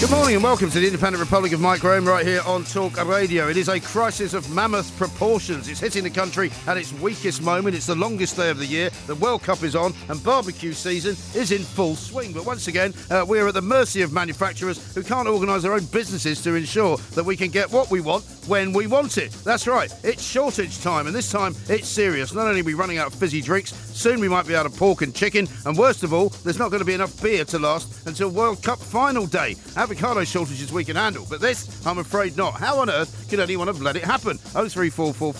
Good morning and welcome to the Independent Republic of Mike right here on Talk Radio. It is a crisis of mammoth proportions. It's hitting the country at its weakest moment. It's the longest day of the year. The World Cup is on and barbecue season is in full swing. But once again, uh, we are at the mercy of manufacturers who can't organise their own businesses to ensure that we can get what we want when we want it. That's right, it's shortage time and this time it's serious. Not only are we running out of fizzy drinks, soon we might be out of pork and chicken, and worst of all, there's not going to be enough beer to last until World Cup final day avocado shortages we can handle, but this, I'm afraid not. How on earth could anyone have let it happen? 0344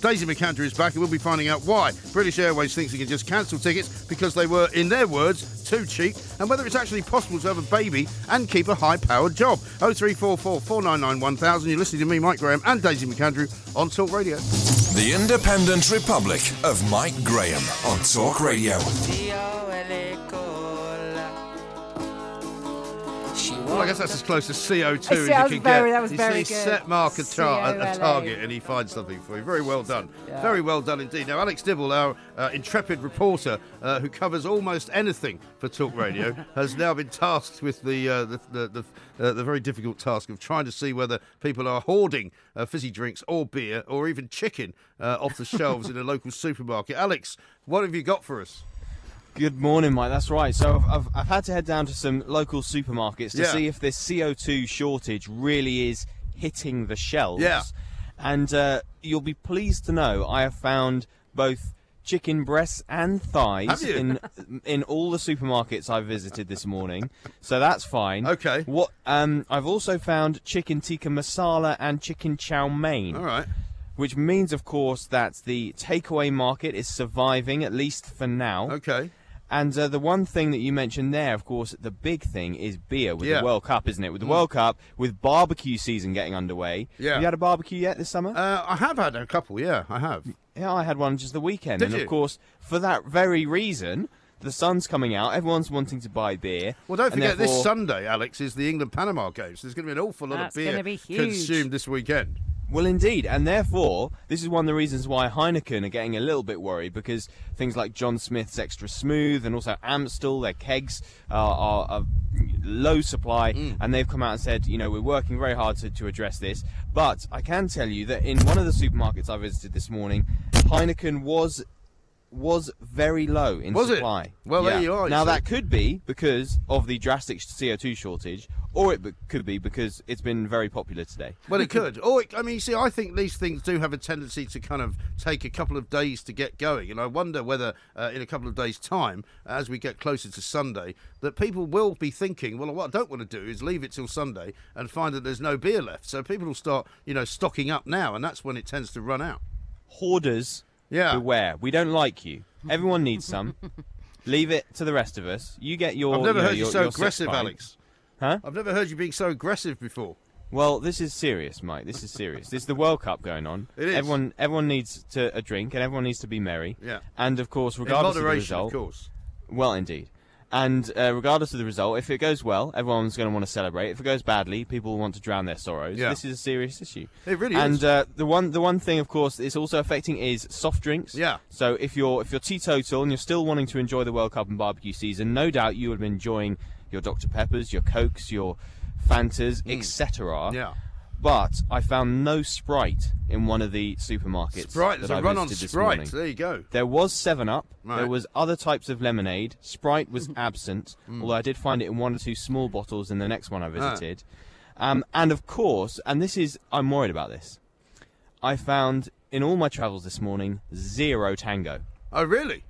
Daisy McAndrew is back, and we'll be finding out why British Airways thinks it can just cancel tickets because they were, in their words, too cheap, and whether it's actually possible to have a baby and keep a high powered job. 0344 You're listening to me, Mike Graham, and Daisy McAndrew on Talk Radio. The Independent Republic of Mike Graham on Talk Radio. Well, I guess that's as close as CO2 as you can very- get. that was you very see, good. set mark a, tar- a, target and he finds something for you. Very well done. Yeah. Very well done indeed. Now, Alex Dibble, our uh, intrepid reporter uh, who covers almost anything for Talk Radio, has now been tasked with the uh, the, the, the, uh, the very difficult task of trying to see whether people are hoarding uh, fizzy drinks or beer or even chicken uh, off the shelves in a local supermarket. Alex, what have you got for us? Good morning, Mike. That's right. So I've, I've, I've had to head down to some local supermarkets to Yeah. see if this CO2 shortage really is hitting the shelves. Yeah. And uh, you'll be pleased to know I have found both chicken breasts and thighs in in all the supermarkets I've visited this morning. So that's fine. Okay. What um, I've also found chicken tikka masala and chicken chow mein All right. which means, of course, that the takeaway market is surviving, at least for now. Okay. And uh, the one thing that you mentioned there, of course, the big thing is beer with Yeah. the World Cup, isn't it? With the Mm. World Cup, with barbecue season getting underway. Yeah. Have you had a barbecue yet this summer? Uh, I have had a couple, yeah, I have. yeah, I had one just the weekend. Did and you? of course, for that very reason, the sun's coming out, everyone's wanting to buy beer. Well, don't and forget this Sunday, Alex, is the England Panama games. There's going to be an awful lot That's of beer gonna be consumed this weekend. Well, indeed, and therefore, this is one of the reasons why Heineken are getting a little bit worried because things like John Smith's Extra Smooth and also Amstel, their kegs are, are, are low supply, Mm. and they've come out and said, you know, we're working very hard to, to address this. But I can tell you that in one of the supermarkets I visited this morning, Heineken was was very low in Was it? supply. Well, there you are, Now see. that could be because of the drastic CO2 shortage, or it could be because it's been very popular today. Well, it could. Or, it, I mean, you see, I think these things do have a tendency to kind of take a couple of days to get going. And I wonder whether, uh, in a couple of days' time, as we get closer to Sunday, that people will be thinking, well, what I don't want to do is leave it till Sunday and find that there's no beer left. So people will start, you know, stocking up now, and that's when it tends to run out. hoarders Yeah. beware we don't like you everyone needs some leave it to the rest of us you get your I've never you know, heard you your- so your aggressive. Alex. huh I've never heard you being so aggressive before. well this is serious mike this is serious this is the world cup going on It is. everyone everyone needs to a drink and everyone needs to be merry Yeah. and of course In regardless of the result of course. well indeed And uh, regardless of the result, if it goes well, everyone's going to want to celebrate. If it goes badly, people will want to drown their sorrows. Yeah. This is a serious issue. It really and, is. uh, the one, the one thing, of course, it's also affecting is soft drinks. Yeah. So if you're if you're teetotal and you're still wanting to enjoy the World Cup and barbecue season, no doubt you would have been enjoying your Dr Peppers, your Cokes, your Fantas, etc. Mm. Yeah. But I found no Sprite in one of the supermarkets. Sprite, there's a I run on Sprite. morning. There you go. There was Seven Up. Right. There was other types of lemonade. Sprite was absent, Mm. although I did find it in one or two small bottles in the next one I Ah. visited. Um, and of course, and this is I'm worried about this. I found in all my travels this morning zero Tango. Oh, really?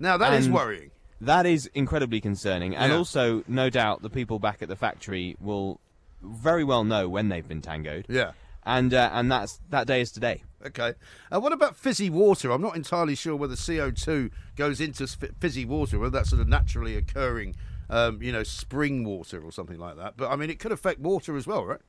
Now that is And- worrying. That is incredibly concerning, and Yeah. also, no doubt, the people back at the factory will very well know when they've been tangoed. Yeah. and uh, and that's that day is today. Okay. Uh, what about fizzy water? I'm not entirely sure whether CO2 goes into fizzy water, whether that's sort of naturally occurring, um, you know, spring water or something like that. But I mean, it could affect water as well, right?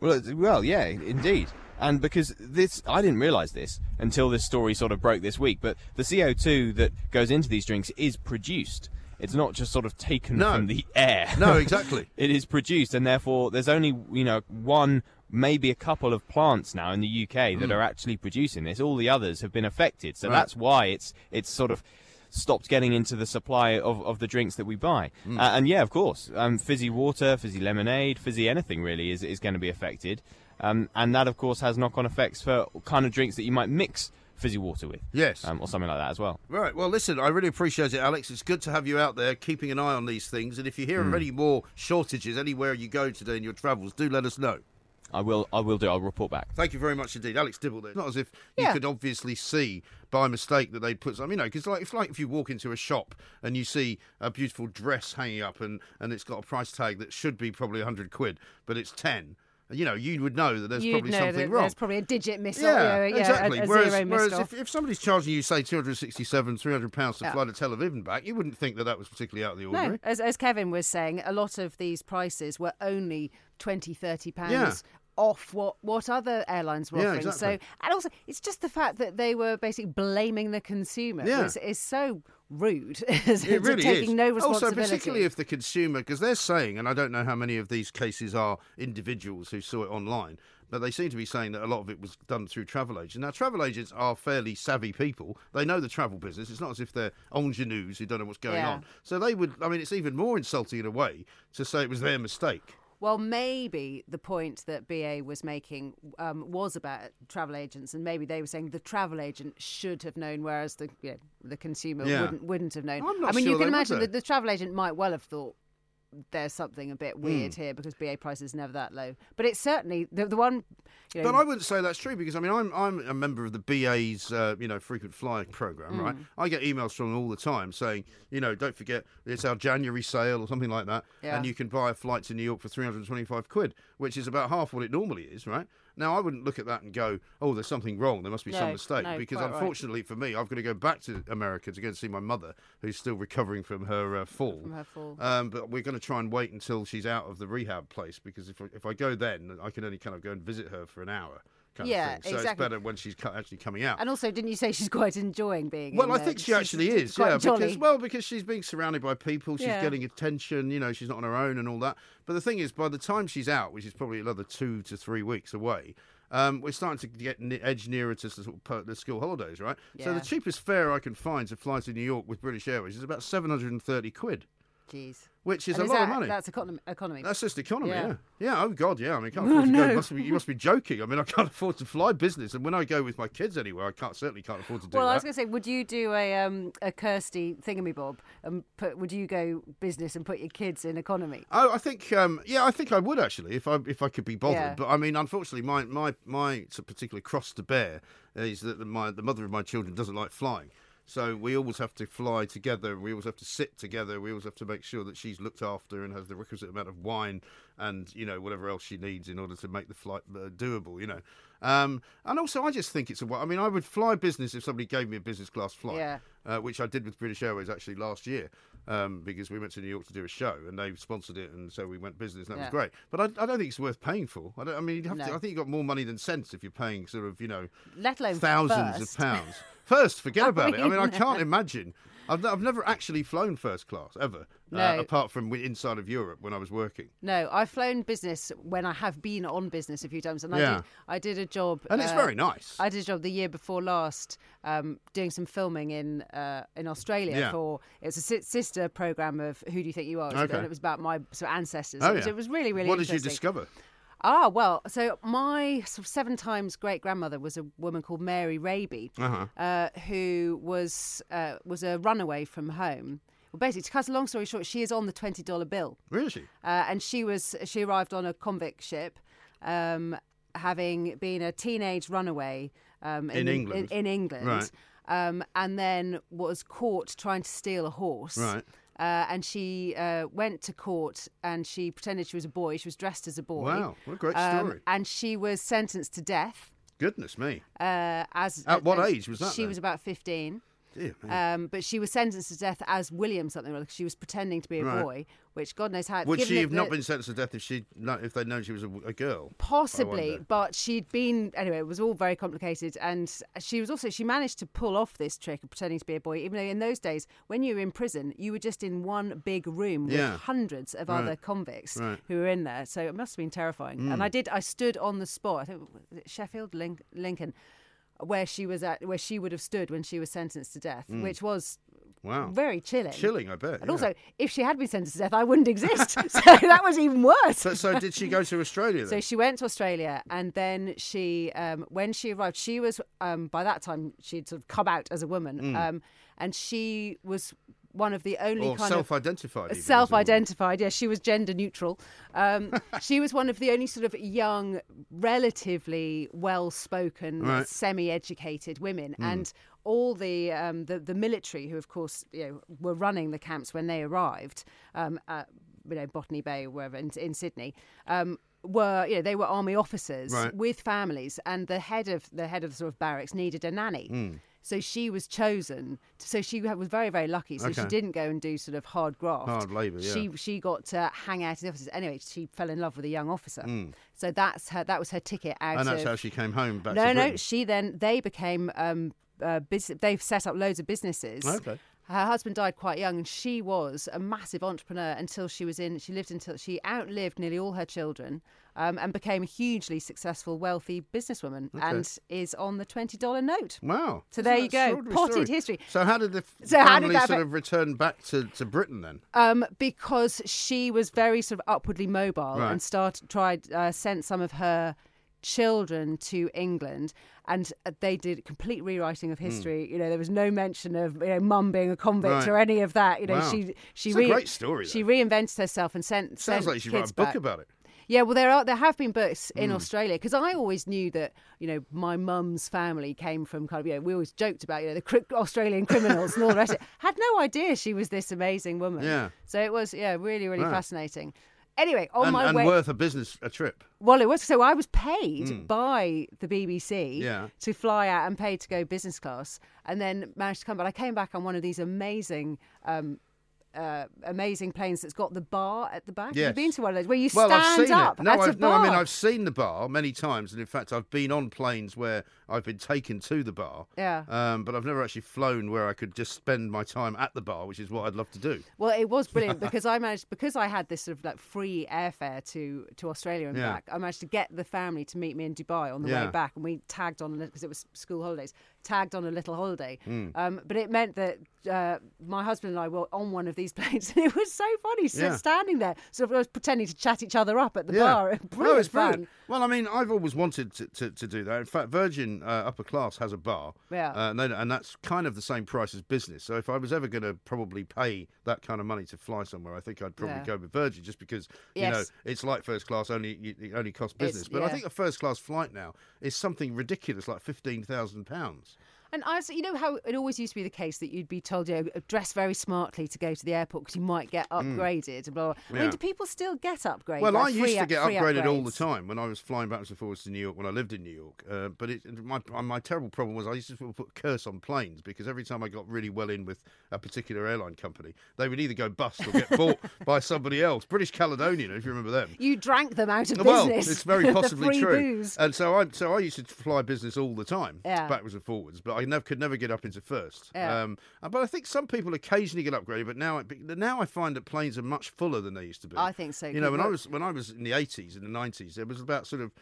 Well, well, yeah, indeed. And because this, I didn't realise this until this story sort of broke this week. But the CO2 that goes into these drinks is produced. It's not just sort of taken No. from the air. No, exactly. it is produced, and therefore there's only you know one, maybe a couple of plants now in the UK that are actually producing this. All the others have been affected, so. Right. that's why it's it's sort of stopped getting into the supply of, of the drinks that we buy. Hmm. Uh, and yeah, of course, um, fizzy water, fizzy lemonade, fizzy anything really is is going to be affected. Um, and that, of course, has knock-on effects for kind of drinks that you might mix fizzy water with. Yes. Um, or something like that as well. Right. Well, listen, I really appreciate it, Alex. It's good to have you out there keeping an eye on these things. And if you hear Hmm. of any more shortages anywhere you go today in your travels, do let us know. I will. I will do. I'll report back. Thank you very much indeed, Alex Dibble. There. It's not as if you could obviously see by mistake that they put some, you know, because like it's like if you walk into a shop and you see a beautiful dress hanging up and and it's got a price tag that should be probably hundred quid, but it's ten. You know, you would know that there's You'd probably something wrong. there's probably a digit miss yeah, or, yeah, exactly. a, a whereas, whereas if, if somebody's charging you, say, 267, 300 pounds to Yeah. fly to Tel Aviv and back, you wouldn't think that that was particularly out of the No, ordinary. as, as Kevin was saying, a lot of these prices were only 20, 30 pounds Yeah. off what, what other airlines were Yeah, offering. exactly. So, and also, it's just the fact that they were basically blaming the consumer Yeah. is, is so rude. It really taking is. no Also, particularly if the consumer, because they're saying, and I don't know how many of these cases are individuals who saw it online, but they seem to be saying that a lot of it was done through travel agents. Now, travel agents are fairly savvy people. They know the travel business. It's not as if they're ingenues who don't know what's going Yeah. on. So they would, I mean, it's even more insulting in a way to say it was their mistake. Well, maybe the point that BA was making um, was about travel agents, and maybe they were saying the travel agent should have known, whereas the you know, the consumer Yeah. wouldn't wouldn't have known. I'm not I mean, sure you can imagine that the travel agent might well have thought there's something a bit weird here because BA price is never that low. But it's certainly the the one. You know, But I wouldn't say that's true because I mean I'm I'm a member of the BA's uh, you know frequent flyer program, right? Mm. I get emails from them all the time saying you know don't forget it's our January sale or something like that, Yeah. and you can buy a flight to New York for 325 quid, which is about half what it normally is, right? Now I wouldn't look at that and go, oh, there's something wrong. There must be some mistake no, because quite right. unfortunately for me, I've got to go back to America to go and see my mother who's still recovering from her uh, fall. From her fall. Um, but we're going to try and wait until she's out of the rehab place because if if I go then, I can only kind of go and visit her for an hour. Kind Yeah, of thing. So exactly. it's better when she's actually coming out. and also, didn't you say she's quite enjoying being? well, I think she actually is, yeah. jolly. Because well, because she's being surrounded by people, she's Yeah. getting attention. You know, she's not on her own and all that. But the thing is, by the time she's out, which is probably another two to three weeks away, um, we're starting to get ne- edge nearer to sort of per- the school holidays, right? So the cheapest fare I can find to fly to New York with British Airways is about seven hundred and thirty quid, Jeez. which is And a lot that, of money. That's economy. economy. That's just economy, yeah. Yeah. yeah. oh God, yeah. I mean, I can't Oh, afford to no. go. Must be, you must be joking. I mean, I can't afford to fly business, and when I go with my kids anywhere, I can't certainly can't afford to do it. well, that. I was going to say, would you do a um, a Kirsty thingamabob and put? Would you go business and put your kids in economy? Oh, I think, um, yeah, I think I would actually if I if I could be bothered. Yeah. But I mean, unfortunately, my my my particular cross to bear is that the- my the mother of my children doesn't like flying. So we always have to fly together. We always have to sit together. We always have to make sure that she's looked after and has the requisite amount of wine and you know whatever else she needs in order to make the flight uh, doable. You know, um, and also I just think it's a. I mean, I would fly business if somebody gave me a business class flight Yeah. uh, which I did with British Airways actually last year, um, because we went to New York to do a show and they sponsored it, and so we went business, and that was great. But I, I don't think it's worth paying for. I, don't, I mean, have to, I think you've got more money than sense if you're paying sort of, you know, Let alone thousands first. of pounds. First, forget I about it. I mean, I can't imagine. I've, I've never actually flown first class ever, No. uh, apart from inside of Europe when I was working. No, I've flown business when I have been on business a few times, and I did. I did a job, And it's uh, very nice. I did a job the year before last, um, doing some filming in uh, in Australia Yeah. for it's a sister program of Who Do You Think You Are? Okay. And it was about my sort of ancestors. Oh, it, was, yeah. it was really really. What did you discover? Ah, well, so my sort of seven times great grandmother was a woman called Mary Reibey, Uh-huh. uh, who was uh, was a runaway from home. Well, basically, to cut a long story short, she is on the twenty dollar bill, Really? uh, and she was she arrived on a convict ship, um, having been a teenage runaway um, In England. In, in England, Right. um, and then was caught trying to steal a horse. Right. Uh, and she uh, went to court and she pretended she was a boy. She was dressed as a boy. Wow, what a great Um, story. and she was sentenced to death. Goodness me. Uh, as At what age was that She then? was about fifteen. Dear. Um, but she was sentenced to death as William something or other she was pretending to be a Right. boy, which God knows how. Would she have not been sentenced to death if she if they'd known she was a, a girl? Possibly, but she'd been anyway. It was all very complicated, and she was also she managed to pull off this trick of pretending to be a boy. Even though in those days, when you were in prison, you were just in one big room with Yeah. hundreds of Right. other convicts Right. who were in there. So it must have been terrifying. Mm. And I did. I stood on the spot. I think was it Sheffield, Link, Lincoln, where she was at, where she would have stood when she was sentenced to death, Mm. which was Wow. very chilling. Chilling, I bet. And yeah. also, if she had been sentenced to death, I wouldn't exist. so that was even worse. So, so did she go to Australia then? So she went to Australia, and then she, um, when she arrived, she was um, by that time she'd sort of come out as a woman, Mm. um, and she was one of the only or kind self-identified. even, self-identified. Yeah, she was gender neutral. Um, she was one of the only sort of young, relatively well-spoken, Right. semi-educated women, Mm. and all the, um, the the military, who of course you know were running the camps when they arrived, um, at, you know Botany Bay or wherever in, in Sydney. Um, were you know they were army officers Right. with families, and the head of the head of the sort of barracks needed a nanny. Mm. So she was chosen. So she was very, very lucky. So she didn't go and do sort of hard graft. Hard labour, yeah. She she got to hang out in the offices. Anyway, she fell in love with a young officer. Mm. So that's her. That was her ticket out. And that's of, how she came home back no, no. She then they became um, uh, bus- They've set up loads of businesses. Okay. Her husband died quite young, and she was a massive entrepreneur until she was in. She lived until she outlived nearly all her children, um, and became a hugely successful, wealthy businesswoman, Okay. and is on the twenty dollar note. Wow. So Isn't there you go, potted story? history. So how did the So how did family that sort of return back to, to Britain then? Um, because she was very sort of upwardly mobile Right. and started tried uh, sent some of her children to England, and uh, they did a complete rewriting of history. You know, there was no mention of you know, mum being a convict Hmm. Right. or any of that. You know, Wow. she she a great story, She reinvented herself and sent. Sounds sent like write kids a book back. about it. Yeah, well, there are there have been books in Mm. Australia because I always knew that you know my mum's family came from kind of you know we always joked about you know the cri- Australian criminals and all the rest. Had no idea she was this amazing woman. Yeah. So it was yeah really really fascinating. Anyway, on and my and way. worth a business a trip. Well, it was so I was paid Mm. by the BBC Yeah. to fly out and paid to go business class, and then managed to come. But I came back on one of these amazing. Um, uh, amazing planes that's got the bar at the back. Have you been to one of those where you well, stand up it. No, I've, no, I mean? I've seen the bar many times, and in fact, I've been on planes where I've been taken to the bar. Yeah. Um, but I've never actually flown where I could just spend my time at the bar, which is what I'd love to do. Well, it was brilliant because I managed because I had this sort of like free airfare to to Australia and Yeah. back. I managed to get the family to meet me in Dubai on the Yeah. way back, and we tagged on because it was school holidays. Tagged on a little holiday, Mm. um, but it meant that uh, my husband and I were on one of these planes, and it was so funny Yeah. standing there, sort of pretending to chat each other up at the yeah. bar. no, Brilliant it's fun. brilliant. Well, I mean, I've always wanted to, to, to do that. In fact, Virgin uh, Upper Class has a bar. Yeah. Uh, and, they, and that's kind of the same price as business. So if I was ever going to probably pay that kind of money to fly somewhere, I think I'd probably Yeah. go with Virgin just because, you know, it's like first class, only it only costs It's- business. but I think a first class flight now is something ridiculous, like £15,000. And I, was- you know how it always used to be the case that you'd be told, you know, dress very smartly to go to the airport because you might get upgraded. and Blah, blah. I Mm. Mean, do people still get upgraded? Well, like I used to up- get upgraded all the time when I was flying backwards and forwards to New York when I lived in New York. Uh, but it, my my terrible problem was I used to put curse on planes because every time I got really well in with a particular airline company, they would either go bust or get bought by somebody else. British Caledonian, if you remember them. You drank them out of Well, business. it's very possibly true. booze. And so I so I used to fly business all the time, Yeah. backwards and forwards. But I never could never get up into first. Yeah. Um, uh, but I think some people occasionally get upgraded. But now, now I find that planes are much fuller than they used to be. I think so, You know, when I was when I was in the eighties and the nineties, there was about sort of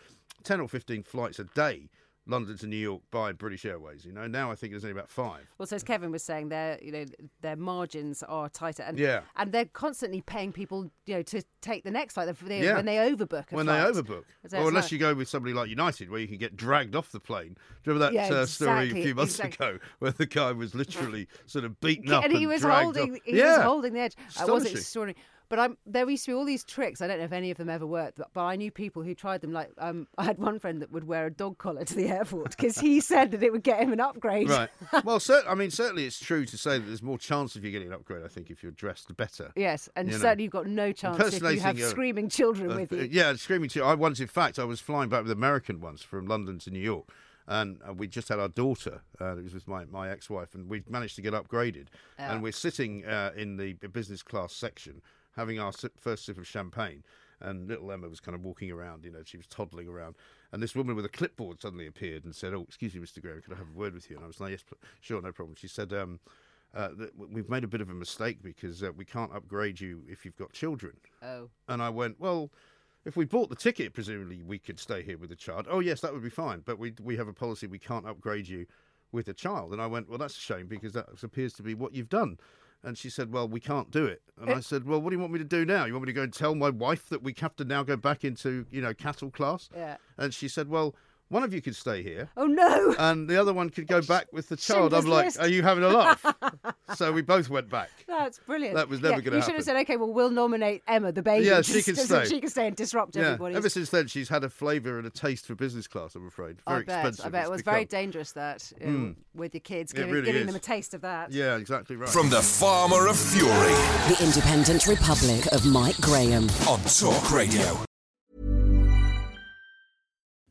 ten or fifteen flights a day, London to New York by British Airways. You know, now I think there's only about five. Well, so as Kevin was saying, their you know their margins are tighter, and Yeah. and they're constantly paying people you know to take the next flight they, Yeah. when they overbook. When flight. they overbook. So or unless like- you go with somebody like United, where you can get dragged off the plane. Do you remember that Yeah, uh, story a few months exactly. ago where the guy was literally sort of beaten up and he was holding off? he yeah. was holding the edge. It was extraordinary. But I'm, there used to be all these tricks. I don't know if any of them ever worked, but, but I knew people who tried them. Like um, I had one friend that would wear a dog collar to the airport because he said that it would get him an upgrade. Right. Well, cer- I mean, certainly it's true to say that there's more chance of you getting an upgrade. I think if you're dressed better. Yes, and You know. certainly you've got no chance if you have screaming children Uh, with you. Yeah, screaming to I once, in fact, I was flying back with American once from London to New York, and uh, we just had our daughter. Uh, it was with my, my ex wife, and we managed to get upgraded. And we're sitting uh, in the business class section, having our first sip of champagne. And little Emma was kind of walking around, you know, she was toddling around. And this woman with a clipboard suddenly appeared and said, Oh, excuse me, Mr. Graham, could I have a word with you? And I was like, Yes, sure, no problem. She said, um, uh, we've made a bit of a mistake because uh, we can't upgrade you if you've got children. Oh. And I went, well, if we bought the ticket, presumably we could stay here with a child. Oh, yes, that would be fine. But we we have a policy we can't upgrade you with a child. And I went, well, that's a shame because that appears to be what you've done. And she said, well, we can't do it. And I eh. said, well, what do you want me to do now? You want me to go and tell my wife that we have to now go back into, you know, cattle class? Yeah. And she said, well, one of you could stay here. Oh no! And the other one could go back with the child. I'm like, List. are you having a laugh? so we both went back. That's brilliant. That was never Yeah, gonna happen. You should have said, okay, well, we'll nominate Emma, the baby. Yeah, she can stay. She can stay and disrupt everybody. Ever since then, she's had a flavour and a taste for business class. I'm afraid. Very I bet. expensive. I bet it's it was very dangerous that you know, with your kids, giving, really giving them a taste of that. Yeah, exactly right. From the Farmer of Fury The Independent Republic of Mike Graham. on Talk Radio.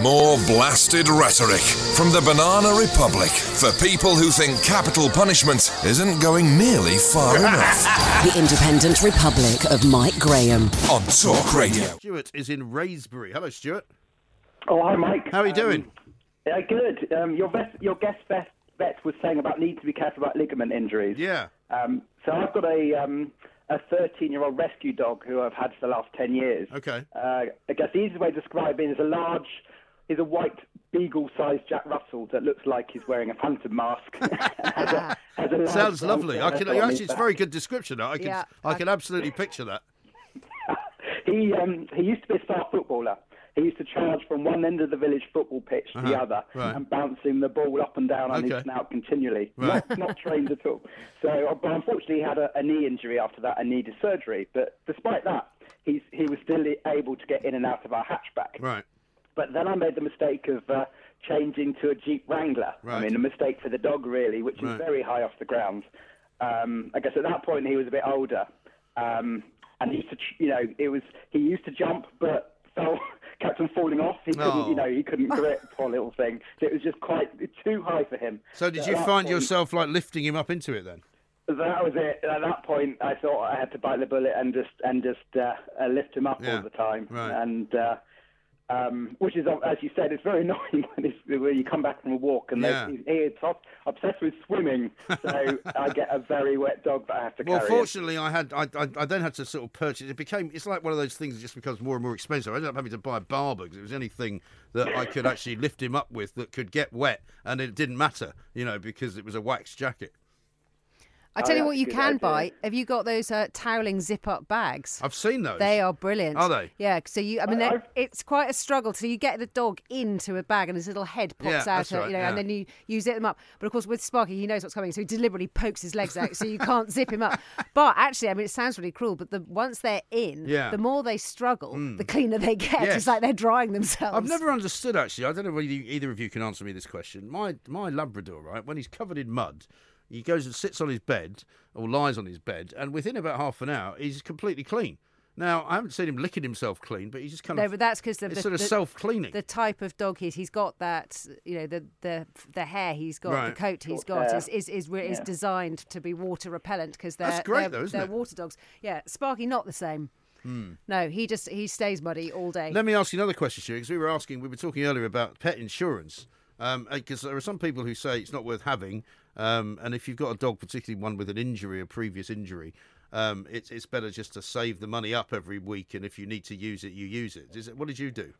More blasted rhetoric from the Banana Republic for people who think capital punishment isn't going nearly far enough. The Independent Republic of Mike Graham. On Talk Radio. Stuart is in Wraysbury. Hello, Stuart. Oh, hi, Mike. How are you doing? Yeah, good. Um, your vet, your guest vet, vet was saying about need to be careful about ligament injuries. Yeah. Um, so I've got a um, a 13 year old rescue dog who I've had for the last 10 years. Okay. Uh, I guess the easiest way to describe him is a large, is a white beagle-sized Jack Russell that looks like he's wearing a phantom mask. has a, has a Sounds lovely. I can actually, it's a very good description. I can, Yeah, I can absolutely picture that. He um, he used to be a star footballer. He used to charge from one end of the village football pitch to the Uh-huh, other right. and bouncing the ball up and down on Okay. his snout continually. Right. Not, not trained at all. So, uh, but unfortunately, he had a, a knee injury after that and needed surgery. But despite that, he's he was still able to get in and out of our hatchback. Right. But then I made the mistake of uh, changing to a Jeep Wrangler. I mean, a mistake for the dog, really, which Right. is very high off the ground. Um, I guess at that point he was a bit older, um, and he used to, you know, it was he used to jump, but fell, kept on falling off. He couldn't, Oh. you know, he couldn't grip, poor little thing. So it was just quite too high for him. So did you find point- yourself like lifting him up into it then? that was it. At that point, I thought I had to bite the bullet and just and just uh, uh, lift him up Yeah, all the time. right. And uh, um, which is, as you said, it's very annoying when, it's, when you come back from a walk and Yeah. there's he is top- obsessed with swimming. So I get a very wet dog that I have to Well, carry. him. fortunately, I had I, I, I then had to sort of purchase. It became it's like one of those things that just becomes more and more expensive. I ended up having to buy a Barbour because it was anything that I could actually lift him up with that could get wet, and it didn't matter, you know, because it was a wax jacket. I tell you Oh, what, you can good buy. Have you got those uh, toweling zip-up bags? I've seen those. They are brilliant. Are they? Yeah. So you, I mean, I- it's quite a struggle. So you get the dog into a bag, and his little head pops Yeah, out, that's uh, right, you know, yeah. and then you you zip them up. But of course, with Sparky, he knows what's coming, so he deliberately pokes his legs out, so you can't zip him up. But actually, I mean, it sounds really cruel, but the once they're in, Yeah. the more they struggle, the cleaner they get. Yes. It's like they're drying themselves. I've never understood actually. I don't know whether you, either of you can answer me this question. My my Labrador, right, when he's covered in mud, he goes and sits on his bed or lies on his bed, and within about half an hour, he's completely clean. Now I haven't seen him licking himself clean, but he's just kind No, of but that's because the, it's the, sort of the- self-cleaning. The type of dog he is, he's got that, you know, the the the hair he's got, the coat he's got hair. is is is, re- is Yeah. designed to be water repellent because they're That's great they're, though, isn't they're it? Hmm. water dogs. Yeah, Sparky not the same. No, he just he stays muddy all day. Let me ask you another question, Stuart, because we were asking, we were talking earlier about pet insurance. Because there are some people who say it's not worth having, um, and if you've got a dog, particularly one with an injury, a previous injury, um, it's it's better just to save the money up every week, and if you need to use it, you use it. Is it what did you do?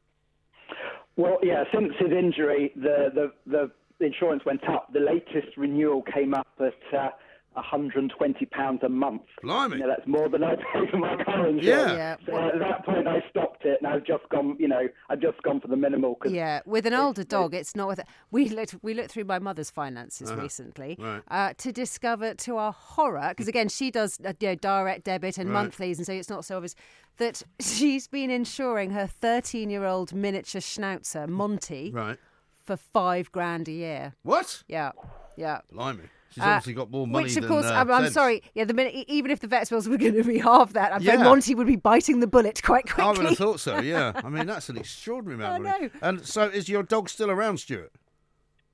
Well, yeah, since his injury, the, the, the insurance went up. The latest renewal came up at uh, £120 a month. Blimey. You know, that's more than I pay for my car insurance. Yeah. Yeah. So at that point, I stopped it, and I've just gone, you know, I've just gone for the minimal. Cause Yeah, with an older dog, it's not worth it. We looked, we looked through my mother's finances Uh-huh. recently Right. uh, to discover, to our horror, because again, she does uh, you know, direct debit and Right. monthlies, and so it's not so obvious that she's been insuring her 13 year old miniature schnauzer, Monty, Right. for five grand a year. What? Yeah, yeah. Blimey. She's Uh, obviously got more money Which, of than, course, uh, I'm, I'm sorry. Yeah, the minute, even if the vet's bills were going to be half that, I'm afraid Yeah. Monty would be biting the bullet quite quickly. I would have thought so. Yeah. I mean, that's an extraordinary amount I know. And so, is your dog still around, Stuart?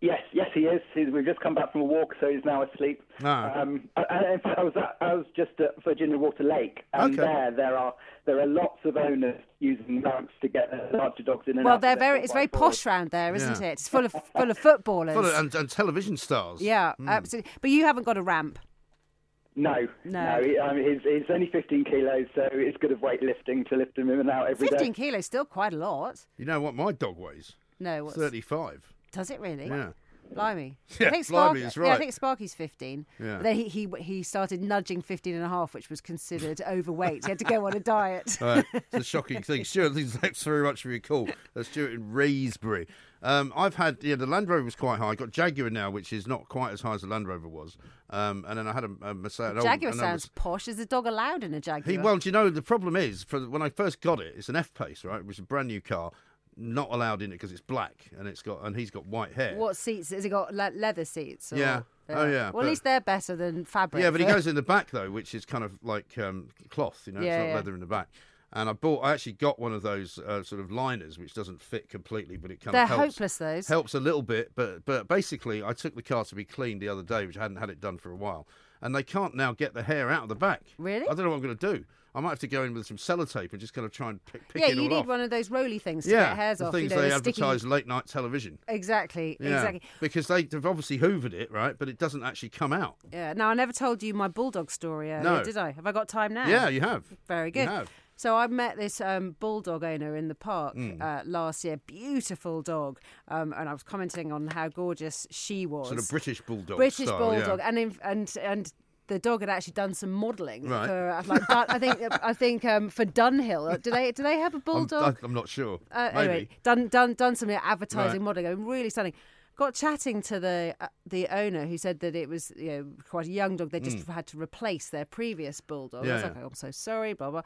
Yes, yes, he is. He's, we've just come back from a walk, so he's now asleep. Ah. Um, and in fact, I was at, I was just at Virginia Water Lake, and Okay. there there are there are lots of owners using ramps to get larger dogs in and well, out. of they're very. It's very 4x4s. posh round there, isn't Yeah. it? It's full of full of footballers. Full of- and, and television stars. yeah, Mm. absolutely. But you haven't got a ramp. No, No. He, I mean, he's, he's only 15 kilos, so it's good of weightlifting to lift him in and out every day. Fifteen kilos, still quite a lot. You know what my dog weighs? No, what's, 35. Does it really? Yeah. Blimey. Yeah, I think blimey Sparky, is Yeah, I think Sparky's 15. Yeah. But then he, he he started nudging 15 and a half, which was considered overweight. He had to go on a diet. Right. It's a shocking thing. Stuart, thanks very much for your call. That's Stuart in Wraysbury. Um, I've had, yeah, the Land Rover was quite high. I've got Jaguar now, which is not quite as high as the Land Rover was. Um, and then I had a, a Mercedes. Jaguar old sounds posh. Is the dog allowed in a Jaguar? He, well, do you know the problem is for when I first got it, it's an F Pace, right? It was a brand new car, not allowed in it because it's black and it's got and he's got white hair. What seats? Has he got le- leather seats? Or, Yeah. Oh, yeah, Well, but- at least they're better than fabric. Yeah, but he goes in the back though, which is kind of like um, cloth, you know, Yeah, it's not yeah. leather in the back. And I bought, I actually got one of those uh, sort of liners, which doesn't fit completely, but it kind They're of helps. hopeless, those. Helps a little bit, but but basically, I took the car to be cleaned the other day, which I hadn't had it done for a while, and they can't now get the hair out of the back. Really? I don't know what I'm going to do. I might have to go in with some sellotape and just kind of try and pick, pick yeah, you need off. one of those roly things to yeah, get hairs the off. things you know, they the sticky- advertise late night television. Exactly, Yeah, exactly. Because they, they've obviously hoovered it, right? But it doesn't actually come out. Yeah. Now I never told you my bulldog story earlier, No. did I? Have I got time now? Yeah, you have. Very good. have. So I met this um, bulldog owner in the park Mm. uh, last year. Beautiful dog, um, and I was commenting on how gorgeous she was. Sort of British bulldog. British style, yeah. bulldog, and in, and and the dog had actually done some modelling Right. for uh, like I think I think um, for Dunhill. Do they do they have a I'm, bulldog? I'm not sure. Uh, anyway, done done done some advertising Right. modelling, and really stunning. Got chatting to the uh, the owner who said that it was you know quite a young dog. They just Mm. had to replace their previous bulldog. I Yeah, was like, yeah. "Oh, I'm so sorry, blah blah.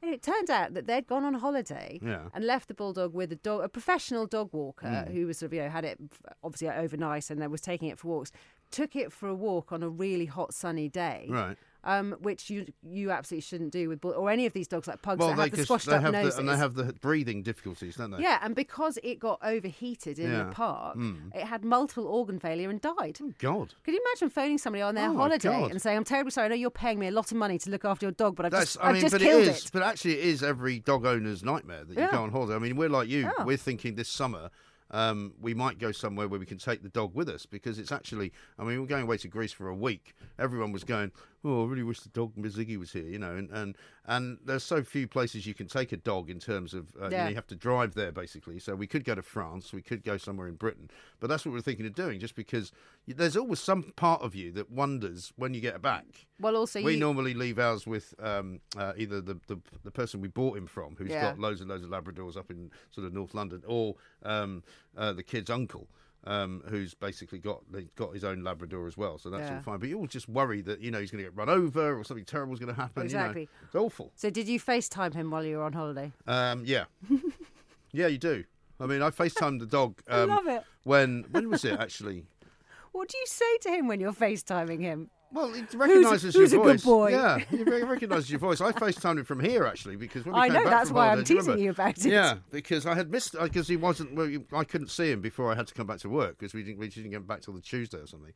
And it turned out that they'd gone on holiday Yeah. and left the bulldog with a dog, a professional dog walker Mm. who was sort of you know had it obviously overnight and then was taking it for walks. Took it for a walk on a really hot sunny day, Right. Um, which you you absolutely shouldn't do with bull- or any of these dogs like pugs well, that they, have the squashed up have noses. the, and they have the breathing difficulties, don't they? yeah, and because it got overheated in Yeah. the park, Mm. it had multiple organ failure and died. God. Could you imagine phoning somebody on their Oh, holiday and saying, "I'm terribly sorry. I know you're paying me a lot of money to look after your dog, but I've That's, just, I I've mean, just but killed it is. it." But actually, it is every dog owner's nightmare that you Yeah. go on holiday. I mean, we're like you. Yeah. We're thinking this summer um, we might go somewhere where we can take the dog with us because it's actually. I mean, we're going away to Greece for a week. Everyone was going. Oh, I really wish the dog Ziggy was here. You know, and and and there's so few places you can take a dog in terms of uh, you, know, you have to drive there basically. So we could go to France. We could go somewhere in Britain. But that's what we're thinking of doing. Just because there's always some part of you that wonders when you get back. Well, also we you- normally leave ours with um, uh, either the, the the person we bought him from, who's Yeah. got loads and loads of Labradors up in sort of North London, or um, uh, the kid's uncle. Um, who's basically got got his own Labrador as well, so that's Yeah. all fine. But you all just worry that you know he's going to get run over or something terrible is going to happen. you know. Exactly. it's awful. So, did you FaceTime him while you were on holiday? Um, yeah, yeah, you do. I mean, I FaceTimed the dog. Um, love it. When when was it actually? What do you say to him when you're FaceTiming him? Well, he recognises your who's your a good voice. boy? Yeah, he recognises your voice. I FaceTimed him from here actually because when we I came know, back that's from why I'm holiday, do you teasing remember? you about it. Yeah, because I had missed because he wasn't. Well, I couldn't see him before I had to come back to work because we didn't we didn't get back till the Tuesday or something.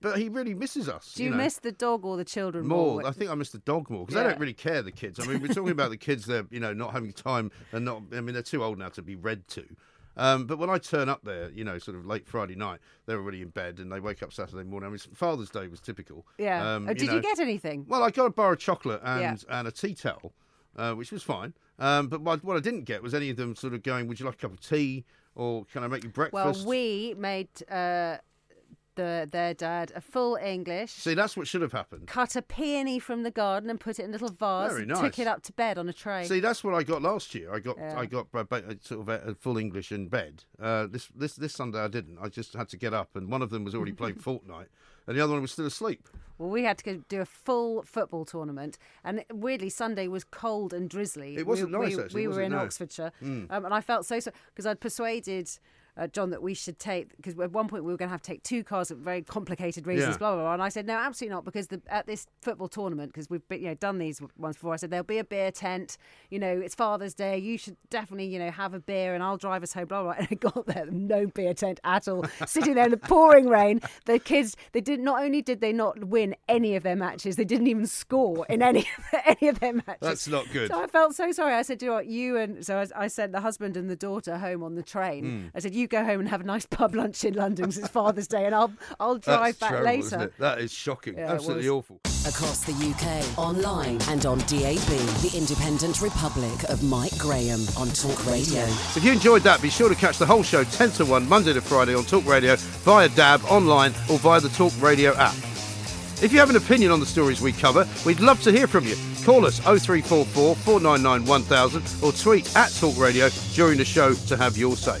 But he really misses us. Do you, know. miss the dog or the children more? more? I think I miss the dog more because Yeah. they don't really care. The kids. I mean, we're talking about the kids. They're you know not having time and not. I mean, they're too old now to be read to. Um, but when I turn up there, you know, sort of late Friday night, they're already in bed and they wake up Saturday morning. I mean, Father's Day was typical. Yeah. Um, Oh, did know. you get anything? Well, I got a bar of chocolate and, Yeah. and a tea towel, uh, which was fine. Um, but what, what I didn't get was any of them sort of going, "Would you like a cup of tea?" or "Can I make you breakfast? Well, we made uh, the their dad a full English. See, that's what should have happened. Cut a peony from the garden and put it in a little vase. Very nice. Took it up to bed on a tray. See, that's what I got last year. I got Yeah. I got uh, sort of a, a full English in bed. Uh, this this this Sunday I didn't. I just had to get up, and one of them was already playing Fortnite, and the other one was still asleep. Well, we had to go do a full football tournament, and weirdly, Sunday was cold and drizzly. It wasn't we, nice, we, actually, We were in No. Oxfordshire, Mm. um, and I felt so so because I'd persuaded. Uh, John, that we should take because at one point we were going to have to take two cars for very complicated reasons, Yeah. blah blah blah. And I said no, absolutely not, because the, at this football tournament, because we've been, you know done these ones before, I said there'll be a beer tent. You know, it's Father's Day. You should definitely you know have a beer, and I'll drive us home. Blah blah. And I got there, no beer tent at all. Sitting there in the pouring rain. The kids, they did not only did they not win any of their matches, they didn't even score in any any of their matches. That's not good. So I felt so sorry. I said, "Do you know what? You and so I, I sent the husband and the daughter home on the train. Mm. I said, you go home and have a nice pub lunch in London 'cause it's Father's Day, and I'll I'll drive That's back terrible, later. isn't it? That is shocking. Yeah, Absolutely awful. Across the UK, online and on DAB, the independent republic of Mike Graham on Talk Radio. If you enjoyed that, be sure to catch the whole show 10 to 1 Monday to Friday on Talk Radio via DAB, online, or via the Talk Radio app. If you have an opinion on the stories we cover, we'd love to hear from you. Call us 0344 499 1000 or tweet at Talk Radio during the show to have your say.